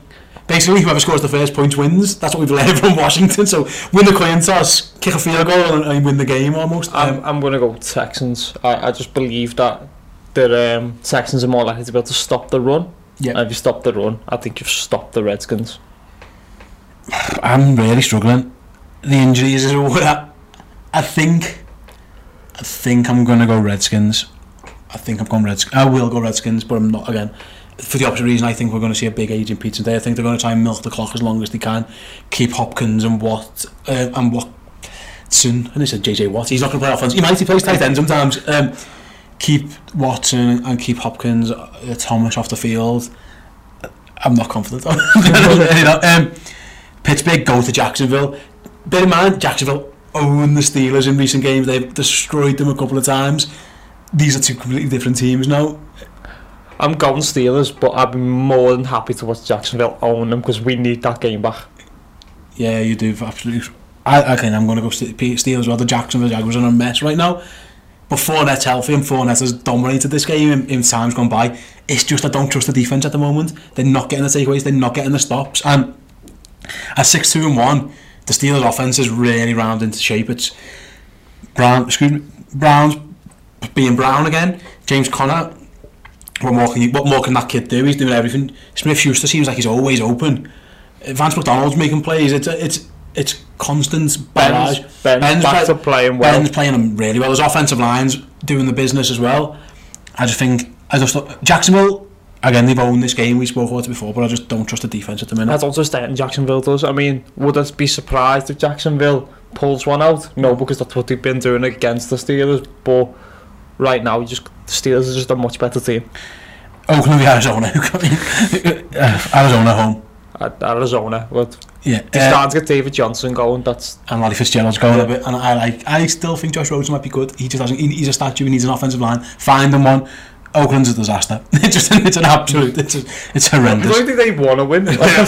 basically, whoever scores the first points wins. That's what we've learned from Washington. So win the coin toss, kick a field goal, and, and win the game almost. I'm, Um, I'm going to go Texans. I, I just believe that the um, Texans are more likely to be able to stop the run. yeah. And if you stop the run, I think you've stopped the Redskins. I'm really struggling. The injuries is what I, I think. I think I'm going to go Redskins. I think I'm going Redskins. I will go Redskins, but I'm not again. For the opposite reason, I think we're going to see a big age in Pete today. I think they're going to try and milk the clock as long as they can, keep Hopkins and what, uh, and Watson. And they said JJ Watt. He's not going to play offense. He might. He plays tight end sometimes. Um, keep Watson and keep Hopkins, uh, Thomas off the field. I'm not confident. um, Pittsburgh go to Jacksonville. Bear in mind, Jacksonville own the Steelers in recent games. They've destroyed them a couple of times. These are two completely different teams now. I'm going Steelers, but I'd be more than happy to watch Jacksonville own them because we need that game back. Yeah, you do absolutely. I, okay, I'm going to go Ste- Steelers. Well, the Jacksonville Jaguars are in a mess right now. But Fournette's healthy and Fournette has dominated this game in, in times gone by. It's just I don't trust the defence at the moment. They're not getting the takeaways, they're not getting the stops. And at 6 2 and 1, the Steelers' offence is really round into shape. It's Brown, excuse me, Brown's being Brown again. James Conner. what more can you, what more can that kid do? He's doing everything. Smith Schuster seems like he's always open. Uh, Vance McDonald's making plays. It's it's it's constant barrage. Ben's back play- playing well. Ben's playing them really well. His offensive lines doing the business as well. I just think I just thought, Jacksonville again. They've owned this game. We spoke about it before, but I just don't trust the defense at the minute. That's also starting Jacksonville does. I mean, would us be surprised if Jacksonville pulls one out? No, because that's what they've been doing against the Steelers. But right now, you just the Steelers are just a much better team. Oakland v Arizona. Uh, Arizona home. At Arizona, but yeah, they uh, starting to get David Johnson going. That's and Larry Fitzgerald's going yeah. a bit, and I like. I still think Josh Rosen might be good. He just doesn't. He, he's a statue. He needs an offensive line. Find him one. Oakland's a disaster. It's just it's an absolute it's a, it's horrendous. It's like they want to win. Like, yeah.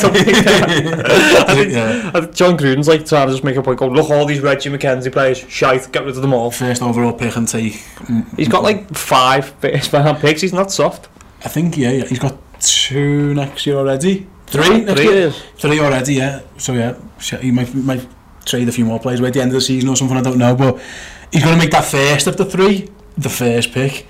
I think, yeah. I think John Gruden's like trying to just make a point. Go look all these Reggie McKenzie players. Shite, get rid of them all. First overall pick and take. Mm. He's got like five first round picks. He's not soft. I think yeah, yeah. He's got two next year already. Three, next three. year. Three already, yeah. So yeah, he might, might trade a few more players by the end of the season or something. I don't know, but he's going to make that first of the three, the first pick.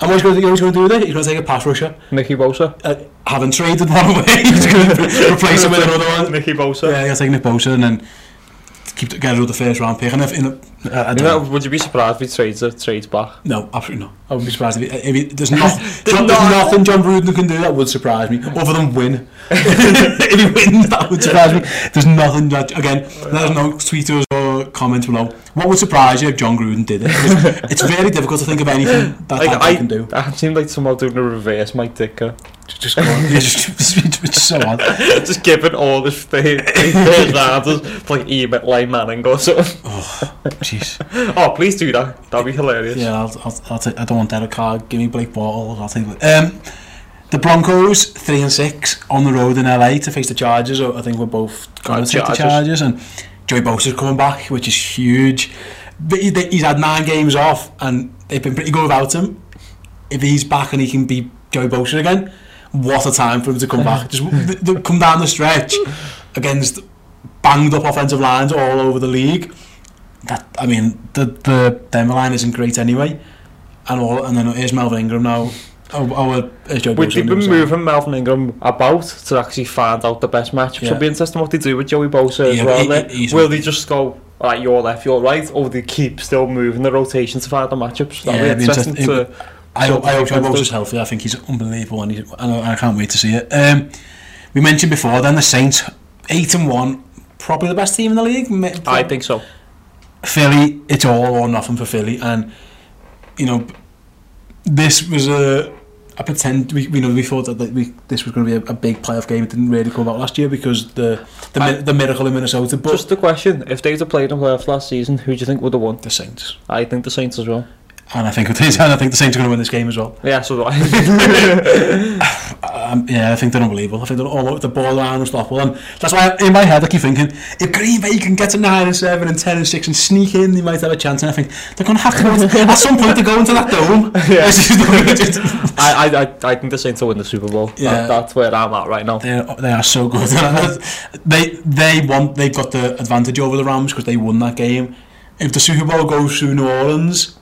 And what he's going to, you know he's going to do with it? He's going to take a pass rusher. Mickey Bosa. Uh, having traded one away, he's going to replace him with another one. Mickey Bosa. Yeah, he's going to take Nick Bosa and then keep get rid of the first round pick. And if, in a, I, I You don't know, know. would you be surprised if he trades it, trades back? No, absolutely not. I wouldn't be surprised if, he, if he, there's, not, Jon, there's nothing Jon Gruden can do that would surprise me, other than win. if he wins, that would surprise me. There's nothing that, again, there's no tweeters or comments below. What would surprise you if Jon Gruden did it? Because it's very difficult to think of anything that Like that I, can do. I seem like somehow doing a reverse Mike Ditka. Just go on. Yeah, just, so odd. just giving all this thing rounders like Emmett Lane Manning or something. Jeez. Oh, please do that. That'd be hilarious. Yeah, I'll, I'll, I'll take, I don't want Derek Carr. Give me Blake Bortles. I'll take. Um, the Broncos three and six on the road in LA to face the Chargers. I think we're both going to take the Chargers. And Joey Bosa's coming back, which is huge. But he, he's had nine games off, and they've been pretty good without him. If he's back and he can be Joey Bosa again, what a time for him to come back! Just come down the stretch against banged up offensive lines all over the league that I mean the the Denver line isn't great anyway, and all and then here's Melvin Ingram now. Oh, oh uh, Joe Would Bosa they on be the other side. moving Melvin Ingram about to actually find out the best match? Yeah. It'll be interesting what they do with Joey Bosa as well. he-. Will they just go, like you're left, you're right, or will they keep still moving the rotation to find the matchups? That'll Yeah, be it'd be interesting interesting. to... I hope, I hope Joe Sort of Bosa's healthy. I think he's unbelievable, and, he's, and I I can't wait to see it. Um, we mentioned before, then the Saints, eight and one, probably the best team in the league. I think so. Philly, it's all or nothing for Philly, and you know, this was a I pretend we, we know we thought that, we, this was going to be a, a big playoff game. It didn't really come out last year because the the, I, mi the miracle in Minnesota. But just a question: If they'd have played in playoffs last season, who do you think would have won? The Saints. I think the Saints as well. And I think it is, and I think the Saints are going to win this game as well. Yeah, so do I. Um, yeah, I think they're unbelievable. I think they're all the ball around and unstoppable, and that's why in my head I keep thinking if Green Bay can get to nine and seven and ten and six and sneak in, they might have a chance. And I think they're going to have to go into, at some point to go into that dome. Yeah. This I, I, I, I think the Saints will win the Super Bowl. Yeah. That, that's where I'm at right now. They're, they are so good. they they want they've got the advantage over the Rams because they won that game. If the Super Bowl goes through New Orleans,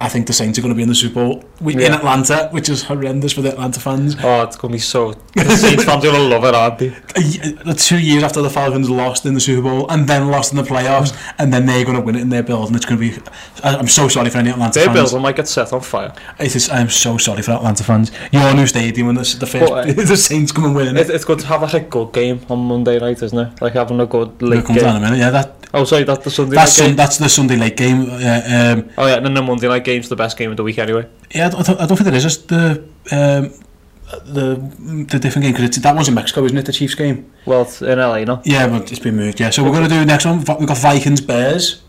I think the Saints are going to be in the Super Bowl we, in Atlanta, which is horrendous for the Atlanta fans. Oh, it's going to be so... The Saints fans are going to love it, aren't they? The two years after the Falcons lost in the Super Bowl and then lost in the playoffs, and then they're going to win it in their building. It's going to be. I'm so sorry for any Atlanta Their fans. building might get set on fire. It is, I'm so sorry for Atlanta fans. Your new stadium and the, the first But, uh, the Saints come and win It, it. it's good to have like a good game on Monday night, isn't it? Like having a good late comes down game. a minute. Yeah, that Oh, sorry, that's the Sunday that's night sun, game. that's the Sunday late game. Uh, um, Oh yeah, and then the Monday night game's the best game of the week anyway. yeah, I don't think there is. Just the um, the the different game because that was in Mexico, isn't it? The Chiefs game. Well, it's in LA, no. Yeah, but it's been moved. Yeah, so we're going to do next one. We've got Vikings Bears.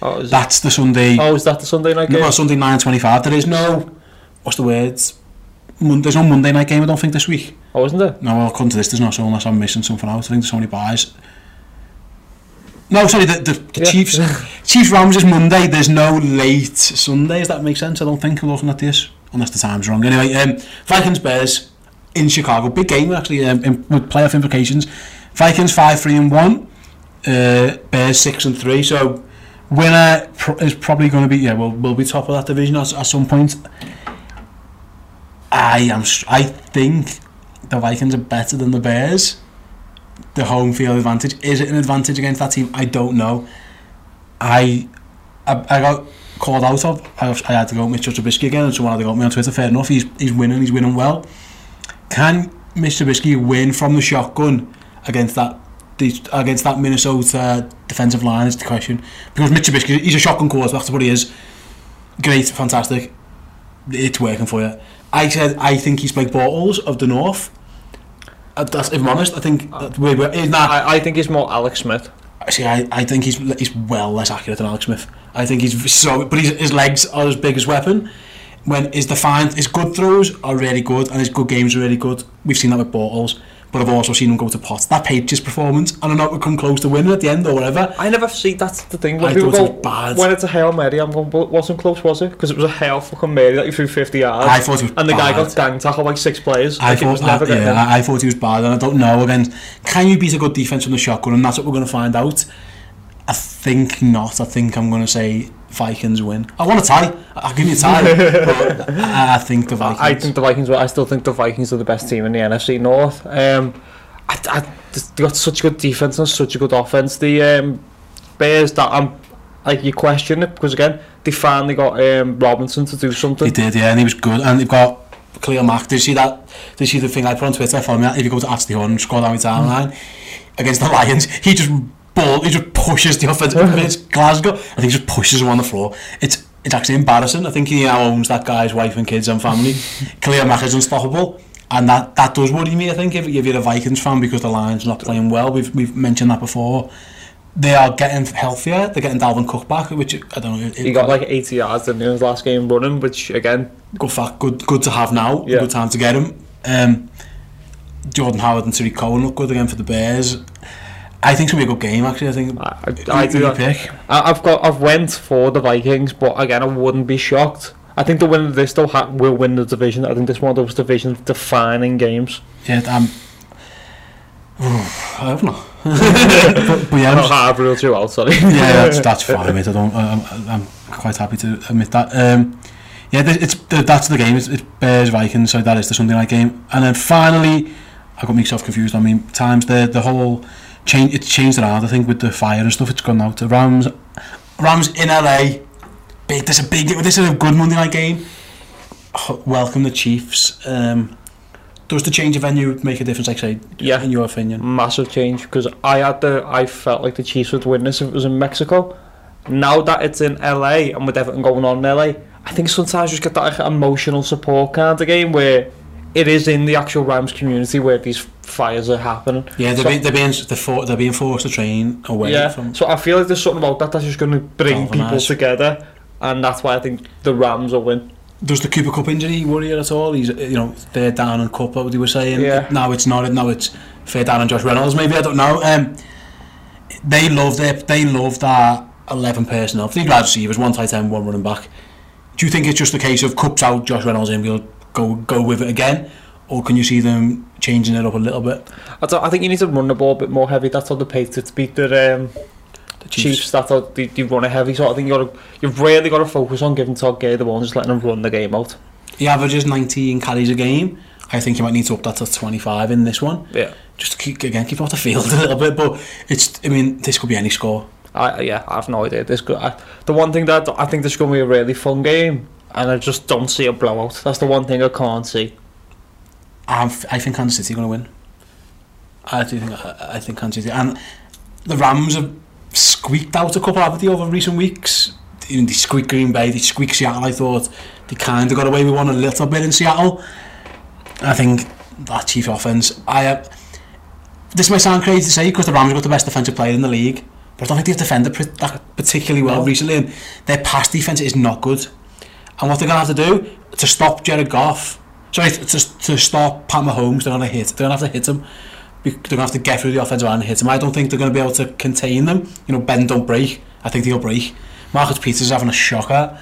Oh, is That's it? the Sunday. Oh, is that the Sunday night game? No, Sunday nine twenty-five. There is no. What's the words? Monday, there's no Monday night game, I don't think, this week. Oh, isn't there? No, well, come to this, there's not so unless I'm missing something out, I think there's so many buys. No, sorry, the, the, the Yeah. Chiefs Chiefs Rams is Monday. There's no late Sunday. Does that make sense? I don't think I'm looking at this unless the time's wrong. Anyway, um, Vikings Bears in Chicago, big game actually um, in, with playoff implications. Vikings five three and one, uh, Bears six and three. So winner pro- is probably going to be yeah. We'll we'll be top of that division at, at some point. I am. I think the Vikings are better than the Bears. the home field advantage. Is it an advantage against that team? I don't know. I I, I got called out of. I, I had to go with Mr. Trubisky again, and someone had to go me on Twitter. Fair enough. He's he's winning. He's winning well. Can Mr. Trubisky win from the shotgun against that against that Minnesota defensive line is the question. Because Mitch Trubisky, he's a shotgun quarterback, that's what he is. Great, fantastic. It's working for you. I said I think he's Blake Bortles of the North. Uh, that's, if I'm honest, I think that we we're, that I, I think he's more Alex Smith. See, I, I think he's he's well less accurate than Alex Smith. I think he's so, but he's, his legs are his biggest weapon. When his defined, his good throws are really good, and his good games are really good. We've seen that with Bortles, but I've also seen him go to pots. That Patriots performance, and I not come close to winning at the end or whatever. I never see that's the thing. When I people go, it bad. when it's a Hail Mary, I'm going, but wasn't close, was it? Because it was a Hail fucking Mary that you threw 50 yards. I thought it was And the bad. guy got gang tackled like six players. I, like thought, was never I, yeah, I, I thought he was bad, and I don't know. Again, can you beat a good defence from the shotgun? And that's what we're going to find out. I think not. I think I'm going to say Vikings win. I want a tie. I'll give you a tie. but I think the Vikings. I think the Vikings. I still think the Vikings are the best team in the NFC North. Um, I, I, they got such good defense and such a good offense. The um, Bears that I'm like you question it because again they finally got um, Robinson to do something. He did, yeah, and he was good. And they've got Cleo Mack. Did you see that? Did you see the thing I put on Twitter? I me if you go to Ashley Horn, scroll down his timeline mm. against the Lions, he just ball. He just pushes the offensive. it's Glasgow. I think he just pushes him on the floor. It's it's actually embarrassing. I think he now owns that guy's wife and kids and family. Khalil Mack is unstoppable. And that, that does worry me, I think, if, if you're a Vikings fan because the Lions not playing well. We've, we've mentioned that before. They are getting healthier. They're getting Dalvin Cook back, which I don't know. it- He got like 80 yards in his last game running, which again, good fact, good good to have now. Yeah. Good time to get him. Um, Jordan Howard and Tarik Cohen look good again for the Bears. I think it's gonna be a good game. Actually, I think. I, I, I do. pick. I, I've got. I've went for the Vikings, but again, I wouldn't be shocked. I think the winner of this though ha- will win the division. I think this one of those division defining games. Yeah, um, I have not. but, but yeah, I'm Not hard rule two out. Sorry. yeah, that's, that's fine, mate. I don't. I'm, I'm quite happy to admit that. Um, yeah, it's that's the game. It's, it's Bears Vikings, so that is the Sunday night game. And then finally, I got myself confused. I mean, times the the whole change. It's changed around. I think with the fire and stuff, it's gone out Rams. Rams in LA. Big. This is a big. This is a good Monday night game. Welcome the Chiefs. Um, does the change of venue make a difference? Like say, Yeah. in your opinion. massive change because I had the I felt like the Chiefs would win this if it was in Mexico. Now that it's in LA and with everything going on in LA, I think sometimes you just get that like, emotional support kind of game where it is in the actual Rams community where these fires are happening. Yeah, they're, So- be, they're being they're, for, they're being forced to train away yeah. from. So I feel like there's something about that that's just going to bring people together, and that's why I think the Rams will win. Does the Cooper Kupp injury worry you at all? He's you know third down and Kupp. What you were saying? Yeah. Now it's not. It now it's third down and Josh Reynolds. Maybe I don't know. Um, they love their they love that eleven personnel. Three wide receivers, one tight end, one running back. Do you think it's just a case of Kupp's out, Josh Reynolds in, we'll go go with it again, or can you see them changing it up a little bit? I, don't, I think you need to run the ball a bit more heavy. That's how the Patriots beat the um, The Chiefs. That's how they, they run it heavy. So I think you got to, you've really got to focus on giving Todd Gurley the ball and just letting him run the game out. He averages 19 carries a game. I think you might need to up that to 25 in this one. Yeah. Just to keep again keep off the field a little bit, but it's. I mean, this could be any score. I yeah, I have no idea. This could, I, the one thing that I think this is going to be a really fun game, and I just don't see a blowout. That's the one thing I can't see. I'm, I think Kansas City are going to win. I do think I, I think Kansas City and the Rams have squeaked out a couple haven't they over recent weeks. You know, they squeaked Green Bay, they squeaked Seattle. I thought they kind of got away with one a little bit in Seattle. I think that Chief offense. I uh, this might sound crazy to say because the Rams have got the best defensive player in the league, but I don't think they've defended pr- that particularly well No. recently. And their pass defense is not good. And what they're going to have to do to stop Jared Goff, sorry, to, to stop Pat Mahomes, they're going to hit. They're going to have to hit him. They're going to have to get through the offensive line and hit him. I don't think they're going to be able to contain them. You know, bend, don't break. I think they'll break. Marcus Peters is having a shocker.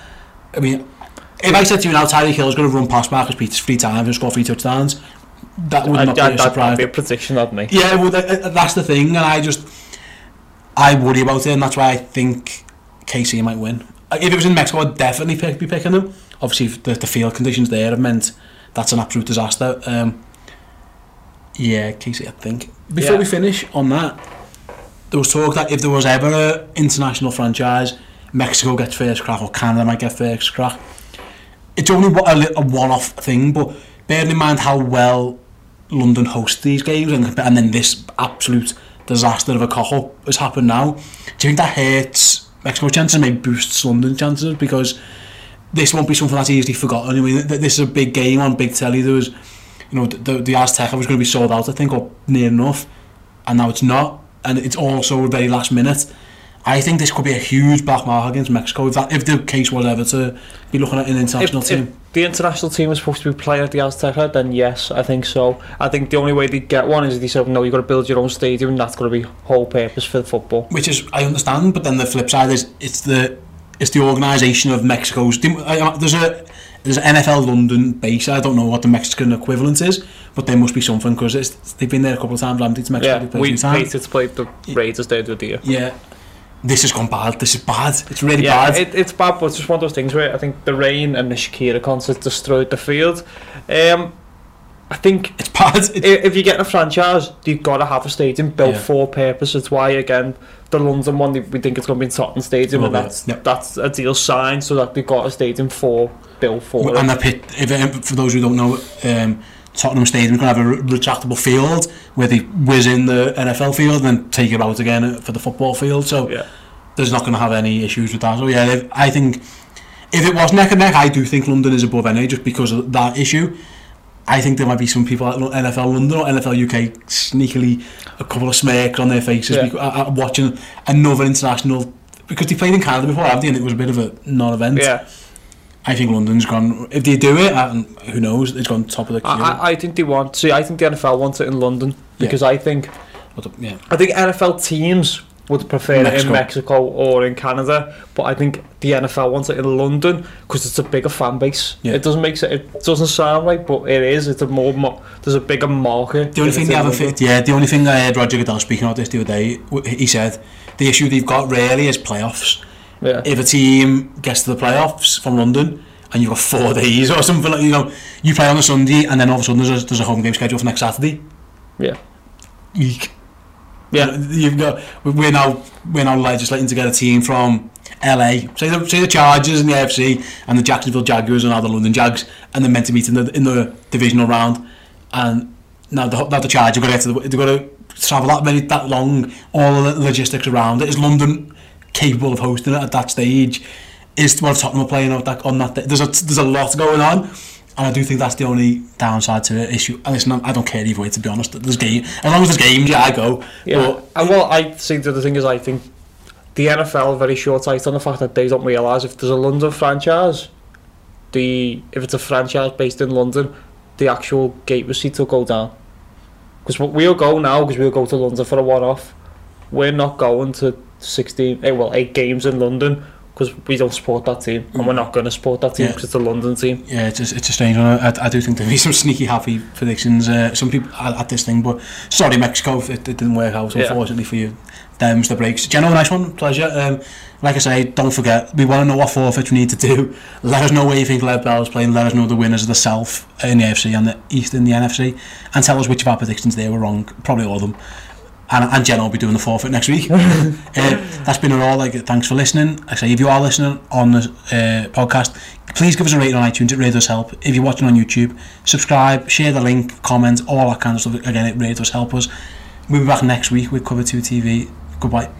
I mean, if I said to you now Tyreek Hill's going to run past Marcus Peters three times and score three touchdowns, that would I, not I, be a surprise. That'd be a prediction, that'd me. Yeah, well, that, uh, that's the thing, and I just, I worry about it, and that's why I think KC might win. Uh, If it was in Mexico, I'd definitely pick, be picking them. Obviously, the, the field conditions there have meant that's an absolute disaster. Um, yeah, KC, I think. Before Yeah. we finish on that, there was talk that if there was ever an international franchise, Mexico gets first crack or Canada might get first crack. It's only a, a one-off thing, but bearing in mind how well London hosts these games and, and then this absolute disaster of a cock-up has happened now, do you think that hurts Mexico chances and maybe boosts London chances? Because this won't be something that's easily forgotten. I mean, th- this is a big game on big telly. There was, you know, the, the Azteca was going to be sold out, I think, or near enough, and now it's not. And it's also very last minute. I think this could be a huge black mark against Mexico if that if the case was ever to be looking at an international if, team. if the international team is supposed to be playing at the Azteca, then yes, I think so. I think the only way they get one is they said, no, you've got to build your own stadium, and that's going to be whole purpose for the football. which is I understand, but then the flip side is it's the it's the organisation of Mexico's. There's a there's an NFL London base. I don't know what the Mexican equivalent is, but there must be something because they've been there a couple of times. Haven't they, to Mexico? Yeah, They played a we times. to play the Raiders there the year. Yeah, this has gone bad, this is bad, it's really yeah, bad. It, it's bad, but it's just one of those things where I think the rain and the Shakira concert destroyed the field. Um, I think it's bad. It's... If you get a franchise, you've got to have a stadium built yeah. for purpose. It's why, again, the London one, we think it's going to be in Tottenham Stadium, well, and that's, yeah. that's a deal signed so that they've got a stadium for built for and it. The pit, if, um, for those who don't know, um, Tottenham Stadium is going to have a retractable field where they whiz in the NFL field and then take it out again for the football field. So yeah. there's not going to have any issues with that. So yeah, I think if it was neck and neck, I do think London is above NA just because of that issue. I think there might be some people at NFL London or NFL UK sneakily a couple of smirks on their faces yeah. because, uh, watching another international because they played in Canada before, haven't they? And it was a bit of a non-event. Yeah. I think London's gone. If they do it, who knows, it's gone top of the queue. I, I- think they want. See, I think the NFL wants it in London because I think uh, yeah, I think NFL teams would prefer it in Mexico or in Canada, but I think the NFL wants it in London because it's a bigger fan base. Yeah. It doesn't make sense. It doesn't sound right, but it is. It's a more. mo- There's a bigger market. The only thing they haven't yeah, the only thing I heard Roger Goodell speaking about this the other day, he said the issue they've got really is playoffs. Yeah. If a team gets to the playoffs from London and you've got four days or something like you know, you play on a Sunday and then all of a sudden there's a, there's a home game scheduled for next Saturday. yeah. Week. Yeah. You've got we're now we're now legislating to get a team from LA, say the say the Chargers and the AFC and the Jacksonville Jaguars and now the London Jags, and they're meant to meet in the in the divisional round, and now the now the Chargers have got to get to the, they've got to travel that many that long, all the logistics around it. Is London capable of hosting it at that stage? Is what Tottenham are playing on that on that day? There's a there's a lot going on. And I do think that's the only downside to the issue. And listen, I don't care either way, to be honest. There's game, as long as there's games, yeah, I go. Yeah. But and well, I think the other thing is I think the NFL are very short sighted on the fact that they don't realise if there's a London franchise, the if it's a franchise based in London, the actual gate receipts will go down. Because we'll go now because we'll go to London for a one off. We're not going to 16, eh, well, 8 games in London because we don't support that team and we're not going to support that team Yeah. because it's a London team. Yeah, it's a, it's a strange one. I, I do think there'll be some sneaky happy predictions. Uh, some people at, this thing, but sorry, Mexico, it, it didn't work out. Yeah. Unfortunately for you, them's the breaks. General, nice one, pleasure. Um, like I say, don't forget, we want to know what forfeits we need to do. Let us know where you think Lev Bell's playing. Let us know the winners of the South in the AFC and the East in the NFC, and tell us which of our predictions they were wrong. Probably all of them. And, and Jen will be doing the forfeit next week. uh, that's been it all. Like, thanks for listening. I say, if you are listening on the uh, podcast, please give us a rating on iTunes. It really does help. If you're watching on YouTube, subscribe, share the link, comment, all that kind of stuff. Again, it really does help us. We'll be back next week with Cover 2 TV. Goodbye.